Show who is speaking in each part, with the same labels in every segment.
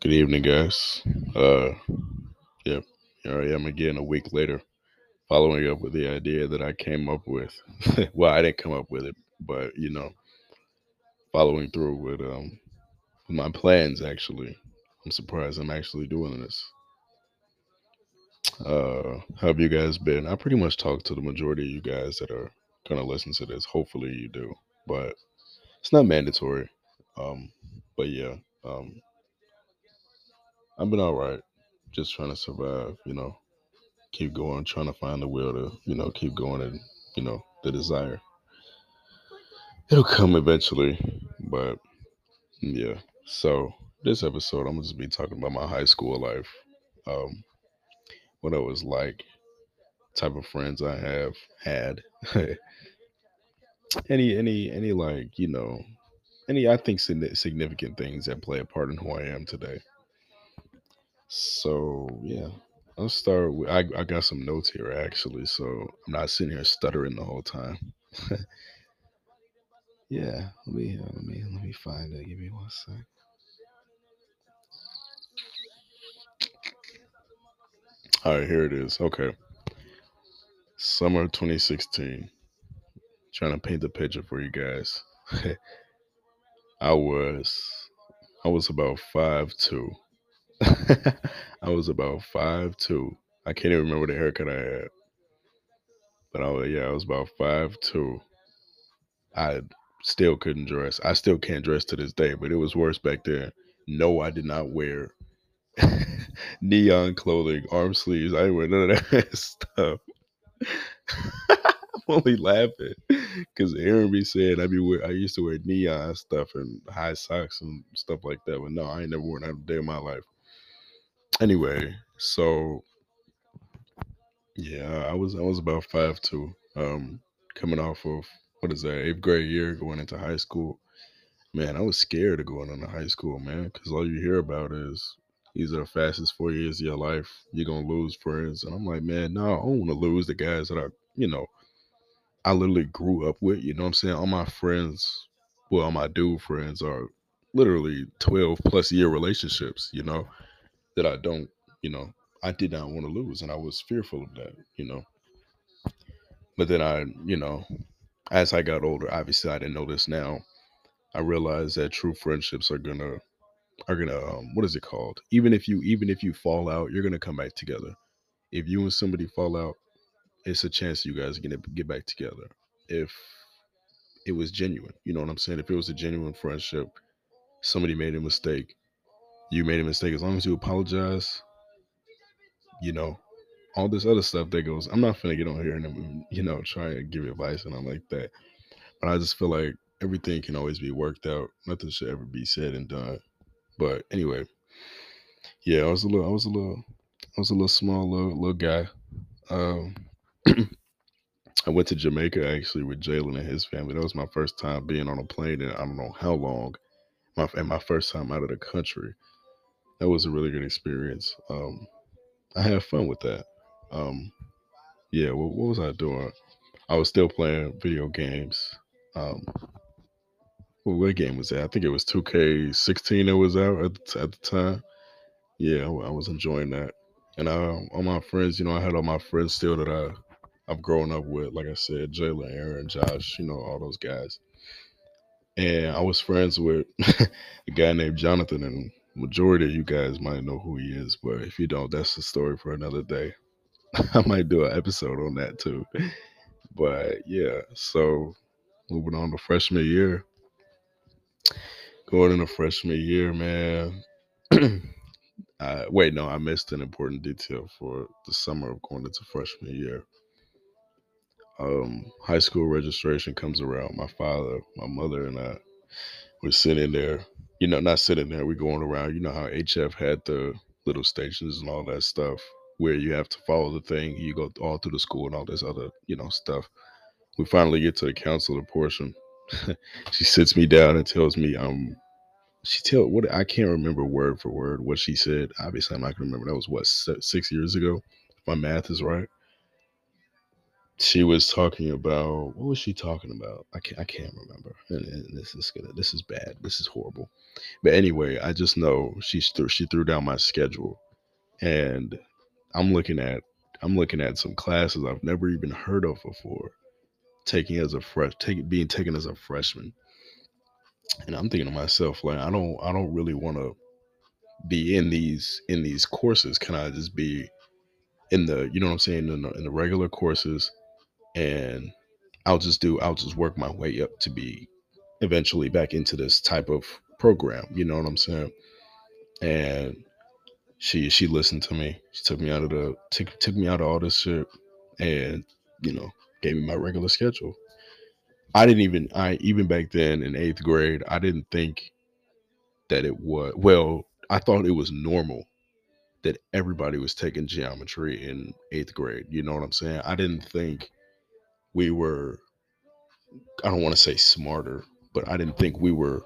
Speaker 1: Good evening, guys. Uh, yep, here I am again a week later, following up with the idea that I came up with. well, I didn't come up with it, but you know, following through with um with my plans. Actually, I'm surprised I'm actually doing this. Uh, how have you guys been? I pretty much talked to the majority of you guys that are gonna listen to this. Hopefully, you do, but it's not mandatory. Um, but yeah, um, I've been all right. Just trying to survive, you know. Keep going, trying to find the will to, you know, keep going and, you know, the desire. It'll come eventually, but yeah. So this episode, I'm gonna just be talking about my high school life, um, what it was like, type of friends I have had, any, any, any like, you know, any I think significant things that play a part in who I am today. So yeah, I'll start. With, I I got some notes here actually, so I'm not sitting here stuttering the whole time. yeah, let me uh, let me let me find it. Give me one sec. All right, here it is. Okay, summer 2016. Trying to paint the picture for you guys. I was I was about five two. I was about five two. I can't even remember the haircut I had, but I was, yeah, I was about five two. I still couldn't dress. I still can't dress to this day, but it was worse back then. No, I did not wear neon clothing, arm sleeves. I didn't wear none of that stuff. I'm only laughing because Aaron be saying I be wear, I used to wear neon stuff and high socks and stuff like that, but no, I ain't never worn that day in my life. Anyway, so yeah, I was I was about five two. Um, coming off of what is that eighth grade year, going into high school. Man, I was scared of going into high school, man, because all you hear about is these are the fastest four years of your life. You're gonna lose friends, and I'm like, man, no, I don't want to lose the guys that I, you know, I literally grew up with. You know what I'm saying? All my friends, well, all my dude friends are literally 12 plus year relationships. You know, that I don't, you know, I did not want to lose, and I was fearful of that. You know, but then I, you know, as I got older, obviously I didn't know this now. I realized that true friendships are gonna are gonna um, what is it called? Even if you even if you fall out, you're gonna come back together. If you and somebody fall out, it's a chance you guys are gonna get back together. If it was genuine, you know what I'm saying? If it was a genuine friendship, somebody made a mistake, you made a mistake. As long as you apologize, you know, all this other stuff that goes. I'm not gonna get on here and you know try and give advice and I'm like that, but I just feel like everything can always be worked out. Nothing should ever be said and done. But anyway, yeah, I was a little, I was a little, I was a little small little little guy. Um, I went to Jamaica actually with Jalen and his family. That was my first time being on a plane and I don't know how long. My and my first time out of the country. That was a really good experience. Um, I had fun with that. Um, yeah, what, what was I doing? I was still playing video games. Um, what game was that? I think it was 2K16 that was out at the, at the time. Yeah, I was enjoying that. And I, all my friends, you know, I had all my friends still that I, I've grown up with. Like I said, Jalen, Aaron, Josh, you know, all those guys. And I was friends with a guy named Jonathan, and majority of you guys might know who he is, but if you don't, that's the story for another day. I might do an episode on that too. But yeah, so moving on to freshman year. Going into freshman year, man. uh, wait, no, I missed an important detail for the summer of going into freshman year. Um, high school registration comes around. My father, my mother, and I were sitting there. You know, not sitting there. We're going around. You know how HF had the little stations and all that stuff where you have to follow the thing. You go all through the school and all this other, you know, stuff. We finally get to the counselor portion. she sits me down and tells me, um, she tell what I can't remember word for word what she said. Obviously, I'm not gonna remember. That was what six years ago. If my math is right. She was talking about what was she talking about? I can't I can't remember. And, and this is gonna this is bad. This is horrible. But anyway, I just know she threw she threw down my schedule, and I'm looking at I'm looking at some classes I've never even heard of before, taking as a fresh taking being taken as a freshman. And I'm thinking to myself, like, I don't I don't really want to be in these in these courses. Can I just be in the you know what I'm saying in the, in the regular courses, and I'll just do I'll just work my way up to be eventually back into this type of program. You know what I'm saying? And she she listened to me. She took me out of the took took me out of all this shit, and you know gave me my regular schedule. I didn't even I even back then in eighth grade I didn't think that it was well I thought it was normal that everybody was taking geometry in eighth grade. You know what I'm saying? I didn't think we were I don't want to say smarter, but I didn't think we were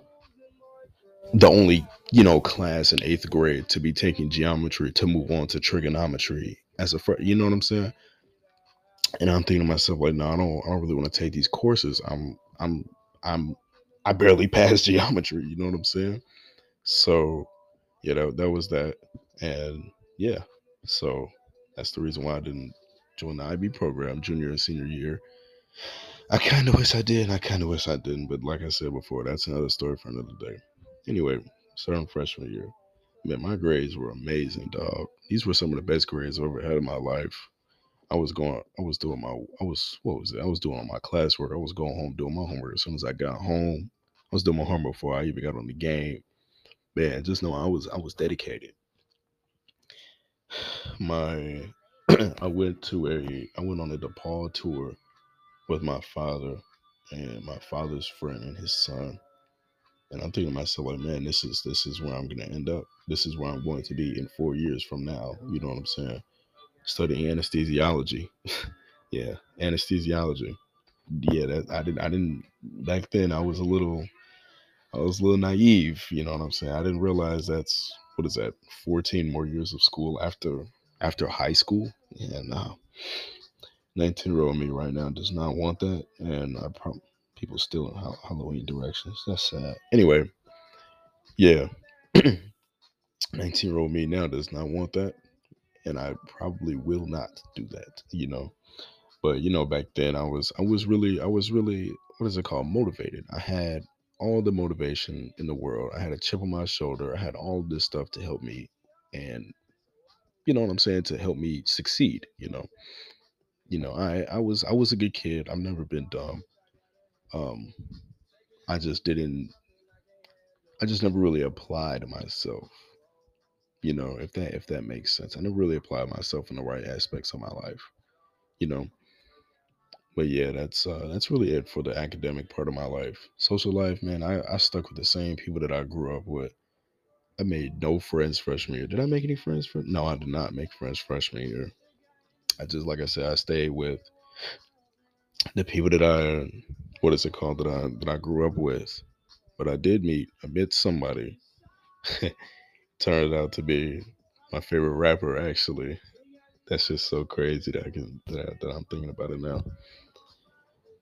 Speaker 1: the only, you know, class in eighth grade to be taking geometry to move on to trigonometry as a fr- you know what I'm saying? And I'm thinking to myself, like, no, I don't I don't really want to take these courses. I'm I'm I'm I barely passed geometry, you know what I'm saying? So you know, that was that. And yeah, so that's the reason why I didn't join the IB program junior and senior year. I kind of wish I did. and I kind of wish I didn't. But like I said before, that's another story for another day. Anyway, starting freshman year, man, my grades were amazing, dog. These were some of the best grades I've ever had in my life. I was going, I was doing my, I was, what was it? I was doing my classwork. I was going home doing my homework as soon as I got home. I was doing my homework before I even got on the game. Man, just know I was, I was dedicated. My, I went to a, I went on a DePaul tour with my father and my father's friend and his son. And I'm thinking to myself, like, man, this is this is where I'm gonna end up. This is where I'm going to be in four years from now. You know what I'm saying? Studying anesthesiology. yeah, anesthesiology. Yeah, that I didn't I didn't back then I was a little I was a little naive, you know what I'm saying? I didn't realize that's what is that, 14 more years of school after after high school. Yeah, no. 19 year old me right now does not want that, and I probably people still in Halloween directions. That's sad. Anyway, yeah, 19 year old me now does not want that, and I probably will not do that. You know, but you know, back then I was I was really I was really what is it called motivated. I had all the motivation in the world. I had a chip on my shoulder. I had all this stuff to help me, and you know what I'm saying to help me succeed. You know you know, I I was I was a good kid. I've never been dumb. Um, I just didn't. I just never really applied to myself. You know, if that if that makes sense, I never really applied myself in the right aspects of my life. You know, but yeah, that's uh, that's really it for the academic part of my life. Social life, man, I, I stuck with the same people that I grew up with. I made no friends freshman year. Did I make any friends? For, no, I did not make friends freshman year. I just like I said, I stayed with the people that I what is it called that I that I grew up with. But I did meet I met somebody. Turned out to be my favorite rapper actually. That's just so crazy that I can that, I, that I'm thinking about it now.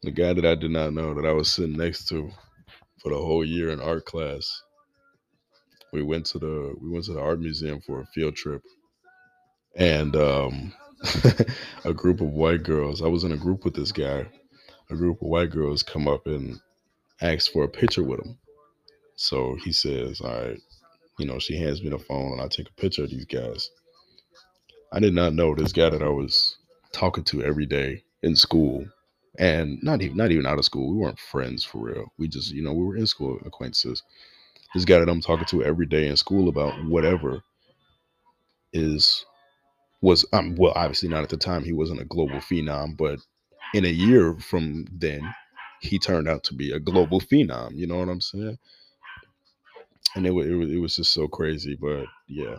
Speaker 1: The guy that I did not know that I was sitting next to for the whole year in art class. We went to the we went to the art museum for a field trip. And um a group of white girls. I was in a group with this guy. A group of white girls come up and ask for a picture with him. So he says, All right, you know, she hands me the phone and I take a picture of these guys. I did not know this guy that I was talking to every day in school and not even not even out of school. We weren't friends for real. We just, you know, we were in school acquaintances. This guy that I'm talking to every day in school about whatever is was um well obviously not at the time he wasn't a global phenom but in a year from then he turned out to be a global phenom you know what i'm saying? And it, it, it was just so crazy but yeah.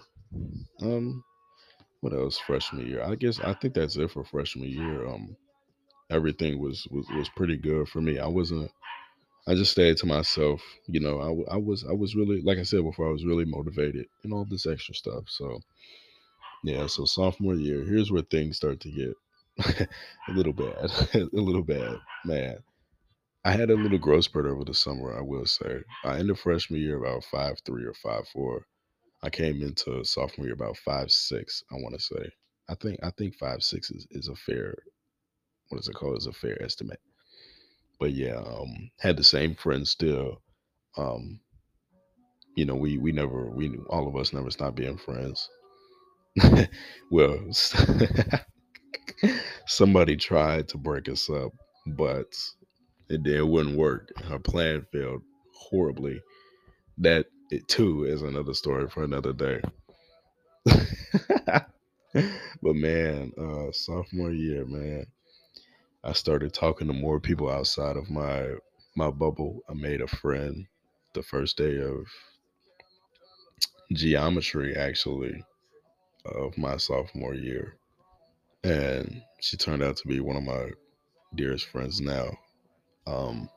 Speaker 1: Um what else? Freshman year. I guess i think that's it for freshman year. Um everything was was was pretty good for me. I wasn't i just stayed to myself you know I, I was i was really like i said before i was really motivated and all this extra stuff so yeah, so sophomore year, here's where things start to get a little bad, a little bad, man. I had a little growth spurt over the summer. I will say, I ended freshman year about five three or five four. I came into sophomore year about five six. I want to say. I think I think five six is, is a fair what is it called? Is a fair estimate. But yeah, um, had the same friends still. Um, you know, we we never we all of us never stopped being friends. well, somebody tried to break us up, but it, it wouldn't work. Her plan failed horribly. That it too is another story for another day. but man, uh, sophomore year, man, I started talking to more people outside of my my bubble. I made a friend the first day of geometry, actually, of my sophomore year, and she turned out to be one of my dearest friends now. Um,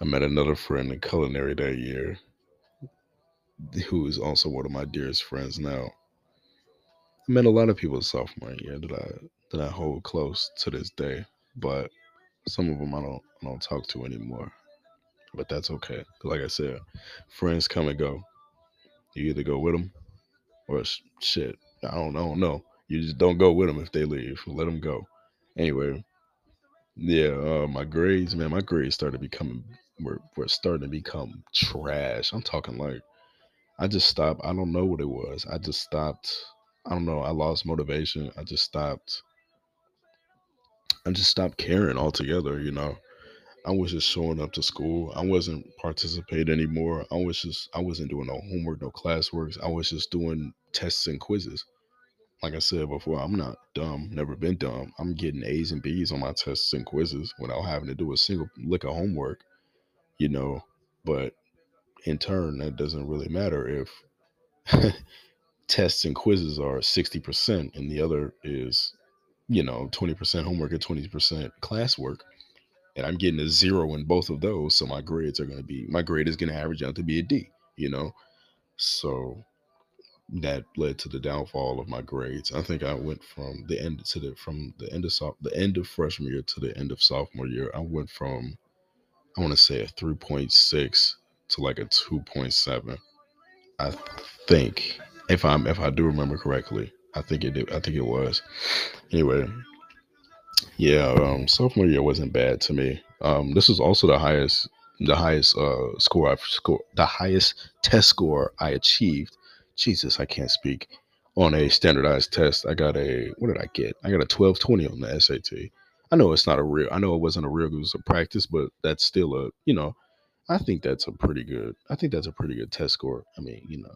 Speaker 1: I met another friend in culinary that year, who is also one of my dearest friends now. I met a lot of people sophomore year that I that I hold close to this day, but some of them I don't I don't talk to anymore. But that's okay. Like I said, friends come and go. You either go with them or shit. I don't, I don't know. You just don't go with them if they leave. Let them go. Anyway, yeah, uh, my grades, man, my grades started becoming were were starting to become trash. I'm talking like I just stopped. I don't know what it was. I just stopped. I don't know. I lost motivation. I just stopped. I just stopped caring altogether. You know, I was just showing up to school. I wasn't participating anymore. I was just I wasn't doing no homework, no classwork. I was just doing tests and quizzes. Like I said before, I'm not dumb. Never been dumb. I'm getting A's and B's on my tests and quizzes without having to do a single lick of homework. You know, but in turn, that doesn't really matter if tests and quizzes are 60% and the other is, you know, 20% homework and 20% classwork. And I'm getting a zero in both of those. So my grades are going to be, my grade is going to average out to be a D, you know? So that led to the downfall of my grades. I think I went from the end to the, from the end of, the end of freshman year to the end of sophomore year. I went from, I want to say a 3.6 to like a 2.7. I think if I'm if I do remember correctly. I think it did, I think it was. Anyway, yeah, um, sophomore year wasn't bad to me. Um, this was also the highest the highest uh, score I've scored the highest test score I achieved. Jesus, I can't speak on a standardized test. I got a what did I get? I got a 1220 on the SAT. I know it's not a real I know it wasn't a real it was a practice, but that's still a you know I think that's a pretty good. I think that's a pretty good test score. I mean, you know,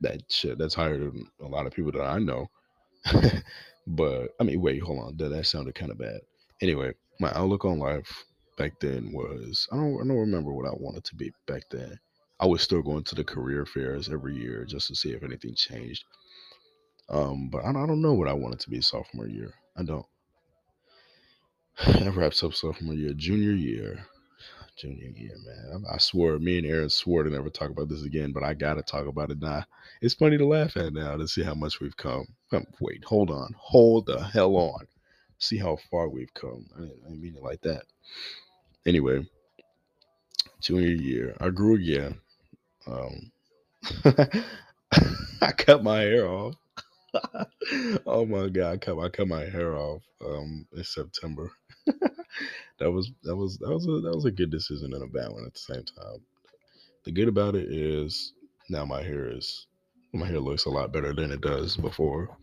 Speaker 1: that shit that's higher than a lot of people that I know. but I mean, wait, hold on. That that sounded kind of bad. Anyway, my outlook on life back then was I don't I don't remember what I wanted to be back then. I was still going to the career fairs every year just to see if anything changed. Um, but I, I don't know what I wanted to be sophomore year. I don't. That wraps up sophomore year. Junior year junior year, man. I, I swore, me and Aaron swore to never talk about this again, but I gotta talk about it now. It's funny to laugh at now to see how much we've come. Wait, hold on, hold the hell on. See how far we've come. I didn't, I didn't mean it like that. Anyway, junior year, I grew again. Um, I cut my hair off. oh my god, I cut, I cut my hair off um, in September that was that was that was a that was a good decision and a bad one at the same time. The good about it is now my hair is my hair looks a lot better than it does before.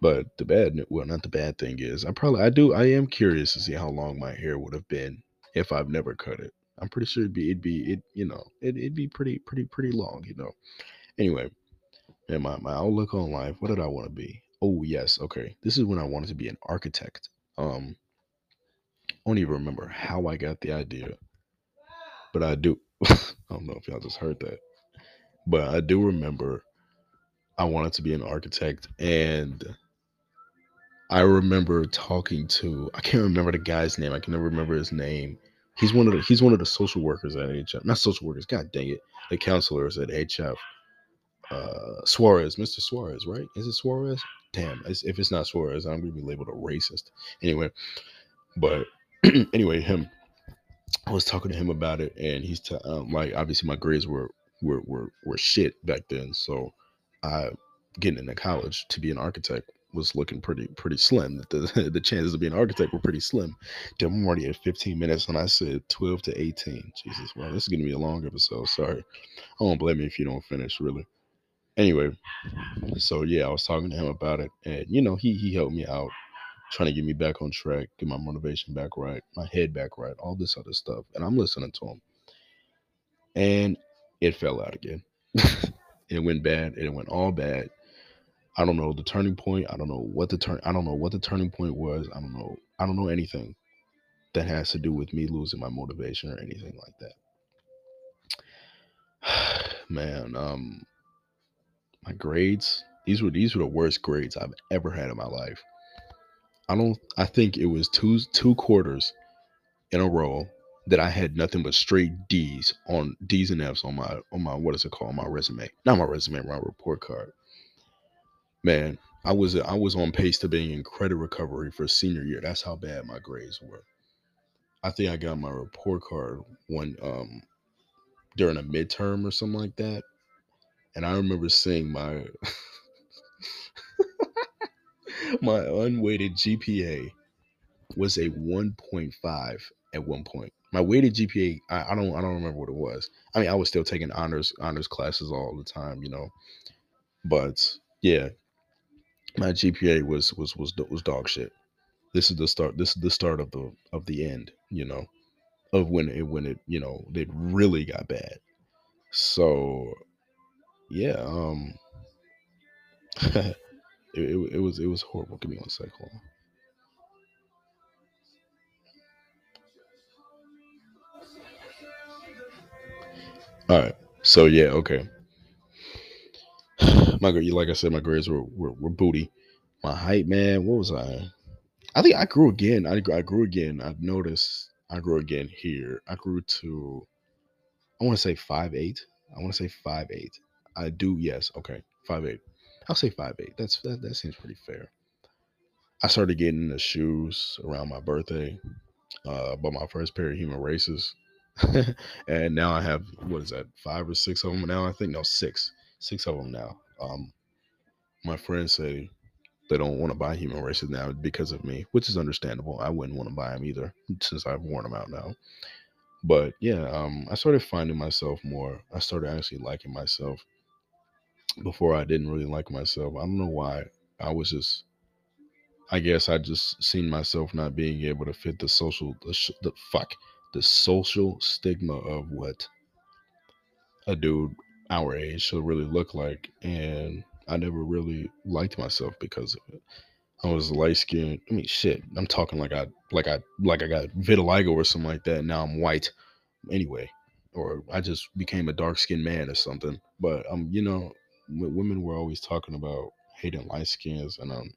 Speaker 1: But the bad well not the bad thing is I probably I do I am curious to see how long my hair would have been if I've never cut it. I'm pretty sure it'd be it'd be it you know it, it'd be pretty pretty pretty long you know. Anyway, and my my outlook on life. What did I want to be? Oh yes, okay. This is when I wanted to be an architect. Um, I don't even remember how I got the idea, but I do. I don't know if y'all just heard that, but I do remember I wanted to be an architect, and I remember talking to I can't remember the guy's name. I can never remember his name. He's one of the he's one of the social workers at HF. Not social workers. God dang it, the counselors at HF. Uh, Suarez, Mr. Suarez, right? Is it Suarez? damn, if it's not Suarez, I'm gonna be labeled a racist. Anyway, but anyway, him. I was talking to him about it, and he's t- um, like, obviously my grades were were were were shit back then, so I getting into college to be an architect was looking pretty pretty slim. The the chances of being an architect were pretty slim. Damn, I'm already at 15 minutes, and I said 12 to 18. Jesus, well, this is gonna be a long episode. Sorry, I won't blame you if you don't finish. Really. Anyway, so yeah, I was talking to him about it, and you know, he he helped me out, trying to get me back on track, get my motivation back right, my head back right, all this other stuff, and I'm listening to him, and it fell out again. it went bad. It went all bad I don't know the turning point. I don't know what the turn. I don't know what the turning point was. I don't know. I don't know anything that has to do with me losing my motivation or anything like that. Man, um, my grades. These were these were the worst grades I've ever had in my life. I don't. I think it was two two quarters in a row that I had nothing but straight D's on D's and F's on my on my what is it called my resume? Not my resume, my report card man, I was I was on pace to being in credit recovery for senior year. That's how bad my grades were. I think I got my report card one um during a midterm or something like that. And I remember seeing my my unweighted GPA was a 1.5 at one point. My weighted GPA, I, I don't I don't remember what it was. I mean, I was still taking honors honors classes all the time, you know. But yeah, my GPA was was was was dog shit. This is the start. This is the start of the of the end. You know, of when it when it you know it really got bad. So, yeah, um, it, it, it was it was horrible. Give me one second. All right. So yeah, okay my like I said, my grades were, were, were booty. My height, man, what was I? I think I grew again. I, I grew again. I've noticed I grew again here. I grew to I want to say five eight. I want to say five eight. I do, yes. Okay, five eight. I'll say five eight. That's that, that seems pretty fair. I started getting the shoes around my birthday. Uh, my first pair of human races, and now I have what is that? Five or six of them now. I think no six, six of them now. Um, my friends say they don't want to buy human races now because of me, which is understandable. I wouldn't want to buy them either since I've worn them out now. But yeah, um, I started finding myself more. I started actually liking myself. Before I didn't really like myself. I don't know why. I was just. I guess I just seen myself not being able to fit the social the, sh- the fuck the social stigma of what a dude our age should really look like. And I never really liked myself because of it. I was light skinned. I mean, shit. I'm talking like I like I like I got vitiligo or something like that. Now I'm white, anyway, or I just became a dark skinned man or something. But um, you know, women were always talking about hating light skins, and um,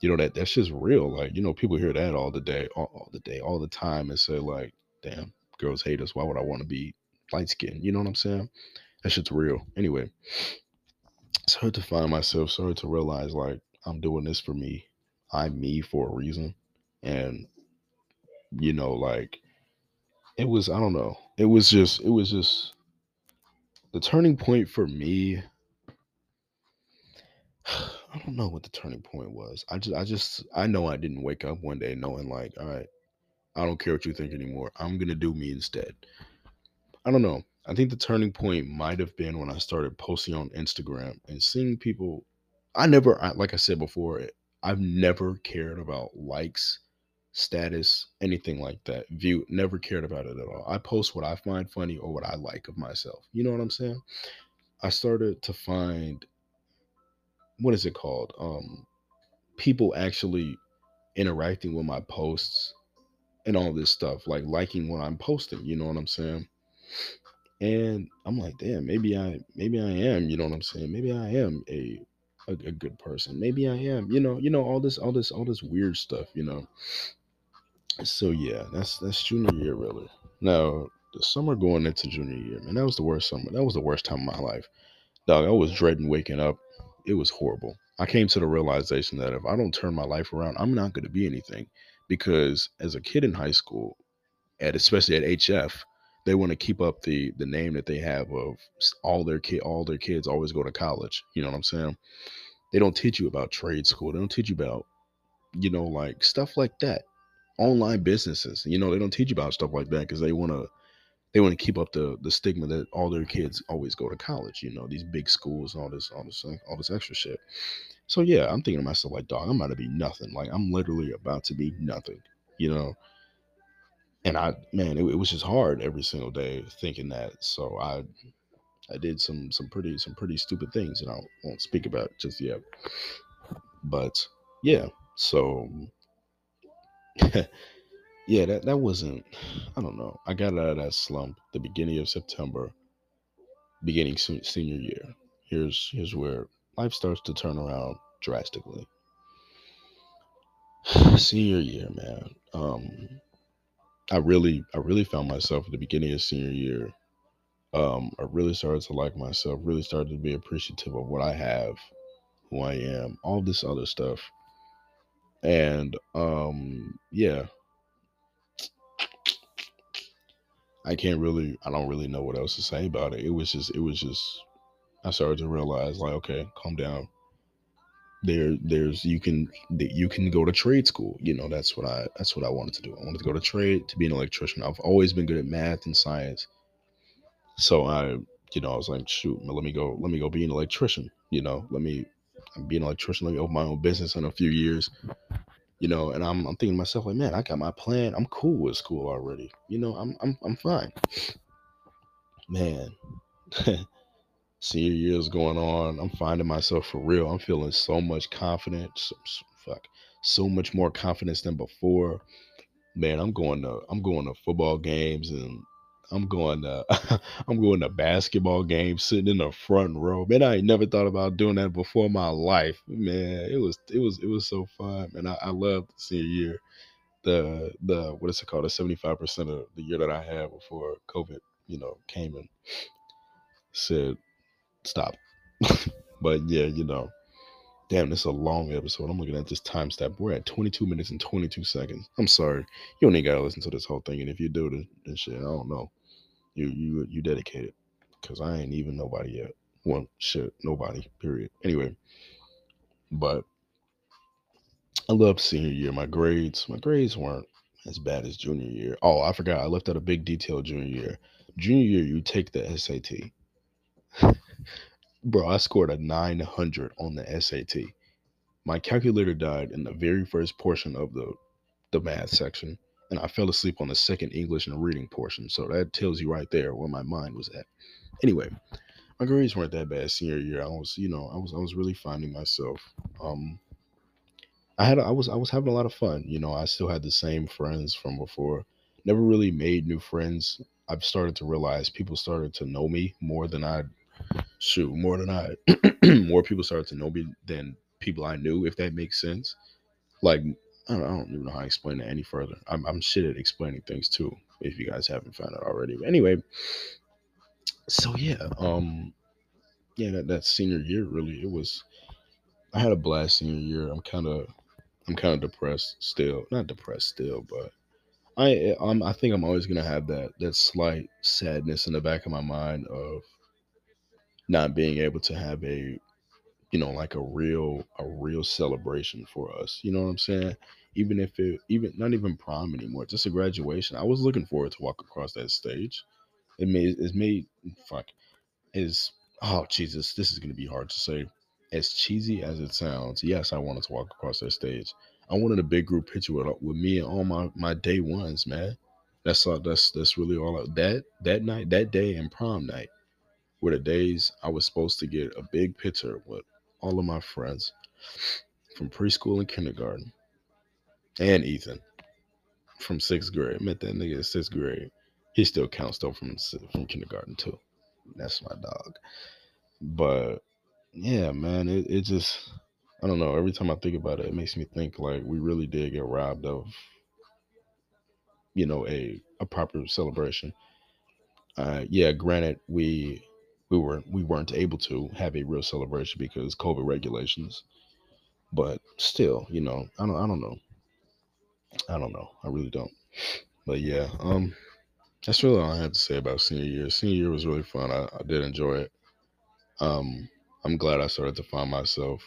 Speaker 1: you know that that's just real. Like you know, people hear that all the day, all, all the day, all the time, and say like, "Damn, girls hate us. Why would I want to be light skinned?" You know what I'm saying? That shit's real. Anyway, it's hard to find myself, started to realize like I'm doing this for me. I'm me for a reason. And you know, like it was, I don't know. It was just, it was just the turning point for me. I don't know what the turning point was. I just, I just, I know I didn't wake up one day knowing like, all right, I don't care what you think anymore. I'm gonna do me instead. I don't know. I think the turning point might have been when I started posting on Instagram and seeing people. I never, like I said before, I've never cared about likes, status, anything like that. View, never cared about it at all. I post what I find funny or what I like of myself. You know what I'm saying? I started to find what is it called? Um, people actually interacting with my posts and all this stuff, like liking what I'm posting. You know what I'm saying? And I'm like, damn, maybe I maybe I am, you know what I'm saying? Maybe I am a a, a good person. Maybe I am, you know, you know, all this, all this, all this weird stuff, you know. So yeah, that's that's junior year really. Now the summer going into junior year, man, that was the worst summer. That was the worst time of my life. Dog, I was dreading waking up. It was horrible. I came to the realization that if I don't turn my life around, I'm not to be anything. Because as a kid in high school, and especially at HF, they want to keep up the the name that they have of all their kid all their kids always go to college. You know what I'm saying? They don't teach you about trade school. They don't teach you about you know like stuff like that. Online businesses. You know they don't teach you about stuff like that because they want to they want to keep up the the stigma that all their kids always go to college. You know these big schools and all this all this all this extra shit. So yeah, I'm thinking to myself like, dog, I'm about to be nothing. Like I'm literally about to be nothing. You know and I man, it, it, was just hard every single day thinking that. So I I did some some pretty some pretty stupid things, and I won't speak about just yet. But yeah, so yeah, that that wasn't. I don't know. I got out of that slump the beginning of September, beginning senior year. Here's here's where life starts to turn around drastically. senior year, man. Um, I really, I really found myself at the beginning of senior year. Um, I really started to like myself, really started to be appreciative of what I have, who I am, all this other stuff. And um, yeah, I can't really, I don't really know what else to say about it. It was just, it was just, I started to realize, like, okay, calm down. There there's you can you can go to trade school you know that's what i that's what i wanted to do. I wanted to go to trade to be an electrician. I've always been good at math and science. So i you know i was like shoot let me go let me go be an electrician you know let me be an electrician let me open my own business in a few years you know and i'm, I'm thinking to myself like man i got my plan. I'm cool with school already. You know i'm i'm, I'm fine. Man senior year is going on. I'm finding myself for real. I'm feeling so much confidence. Fuck, so much more confidence than before. Man, I'm going to I'm going to football games and I'm going to I'm going to basketball games, sitting in the front row. Man, I ain't never thought about doing that before in my life. Man, it was it was it was so fun, and I, I loved senior year. The the what is it called? The 75 percent of the year that I had before COVID, you know, came and said stop. but yeah, you know, damn, this is a long episode. I'm looking at this time stamp. We're at 22 minutes and 22 seconds. I'm sorry, you even gotta listen to this whole thing. And if you do, then shit, I don't know. You you you dedicated, cause I ain't even nobody yet. Well, shit, nobody. Period. Anyway, but I love senior year. My grades, my grades weren't as bad as junior year. Oh, I forgot. I left out a big detail junior year. Junior year, you take the SAT. Bro, I scored a 900 on the SAT. My calculator died in the very first portion of the the math section, and I fell asleep on the second English and reading portion. So that tells you right there where my mind was at. Anyway, my grades weren't that bad senior year. I was, you know, I was I was really finding myself. Um I had I was I was having a lot of fun. You know, I still had the same friends from before. Never really made new friends. I've started to realize people started to know me more than I shoot more than I more people started to know me than people I knew, if that makes sense. Like I don't, I don't even know how to explain it any further. I'm, I'm shit at explaining things too, if you guys haven't found out already. But anyway, so yeah, um, yeah, that, that senior year really it was. I had a blast senior year. I'm kind of, I'm kind of depressed still. Not depressed still, but I, I'm, I think I'm always gonna have that that slight sadness in the back of my mind of not being able to have a you know like a real a real celebration for us you know what i'm saying? Even if it even not even prom anymore just a graduation. I was looking forward to walk across that stage. It made it's made fuck is oh jesus this is to be hard to say. As cheesy as it sounds yes i wanted to walk across that stage. I wanted a big group picture with, with me and all my my day ones man. That's all that's that's really all I, that that night that day and prom night were the days I was supposed to get a big picture with all of my friends from preschool and kindergarten, and Ethan from sixth grade. Met that nigga in sixth grade. He still counts though from from kindergarten too. That's my dog. But yeah, man, it, it just I don't know. Every time I think about it, it makes me think like we really did get robbed of, you know, a a proper celebration. Uh, yeah, granted, we we weren't we weren't able to have a real celebration because COVID regulations. But still, you know, I don't I don't know. I don't know. I really don't. But yeah, um that's really all I had to say about senior year. Senior year was really fun. I, I did enjoy it. Um I'm glad I started to find myself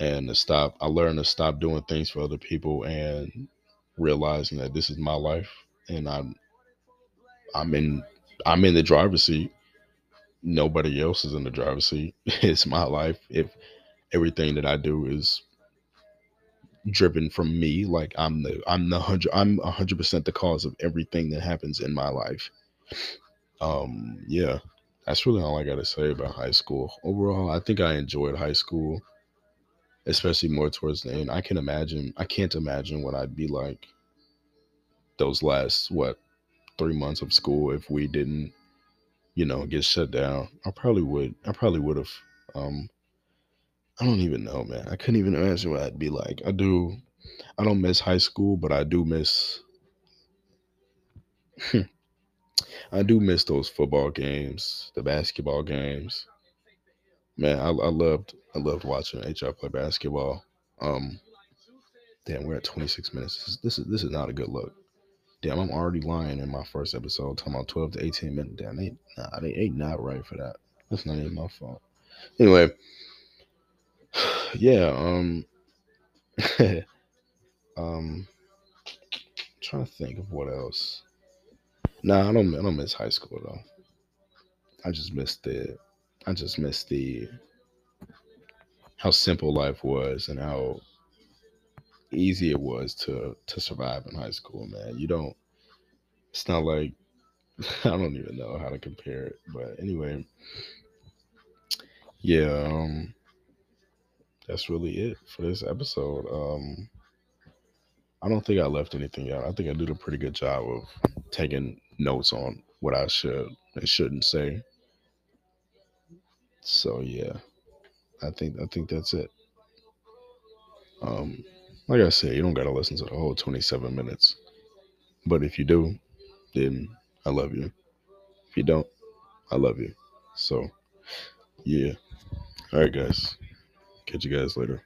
Speaker 1: and to stop I learned to stop doing things for other people and realizing that this is my life and I'm I'm in I'm in the driver's seat. Nobody else is in the driver's seat. It's my life. If everything that I do is driven from me, like I'm the I'm the hundred I'm a hundred percent the cause of everything that happens in my life. Um, yeah, that's really all I got to say about high school. Overall, I think I enjoyed high school, especially more towards the end. I can imagine I can't imagine what I'd be like those last what three months of school if we didn't you know get shut down. I probably would. I probably would have. Um, I don't even know, man. I couldn't even imagine what I'd be like. I do. I don't miss high school, but I do miss. I do miss those football games, the basketball games. Man, I, I loved. I loved watching HR play basketball. Um, damn, we're at 26 minutes. This is this is, this is not a good look. Damn, I'm already lying in my first episode, talking about 12 to 18 minutes. Damn, they, nah, they ain't not right for that. That's not even my fault. Anyway, yeah, um, um, trying to think of what else. Nah, I don't. I don't miss high school though. I just missed the. I just missed the. How simple life was and how easy it was to to survive in high school. Man, you don't. It's not like I don't even know how to compare it. But anyway, yeah. Um, that's really it for this episode. Um, I don't think I left anything out. I think I did a pretty good job of taking notes on what I should and shouldn't say. So yeah, I think I think that's it. Um, like I said, you don't gotta listen to the whole 27 minutes, but if you do, then I love you. If you don't, I love you. So yeah, all right, guys. Catch you guys later.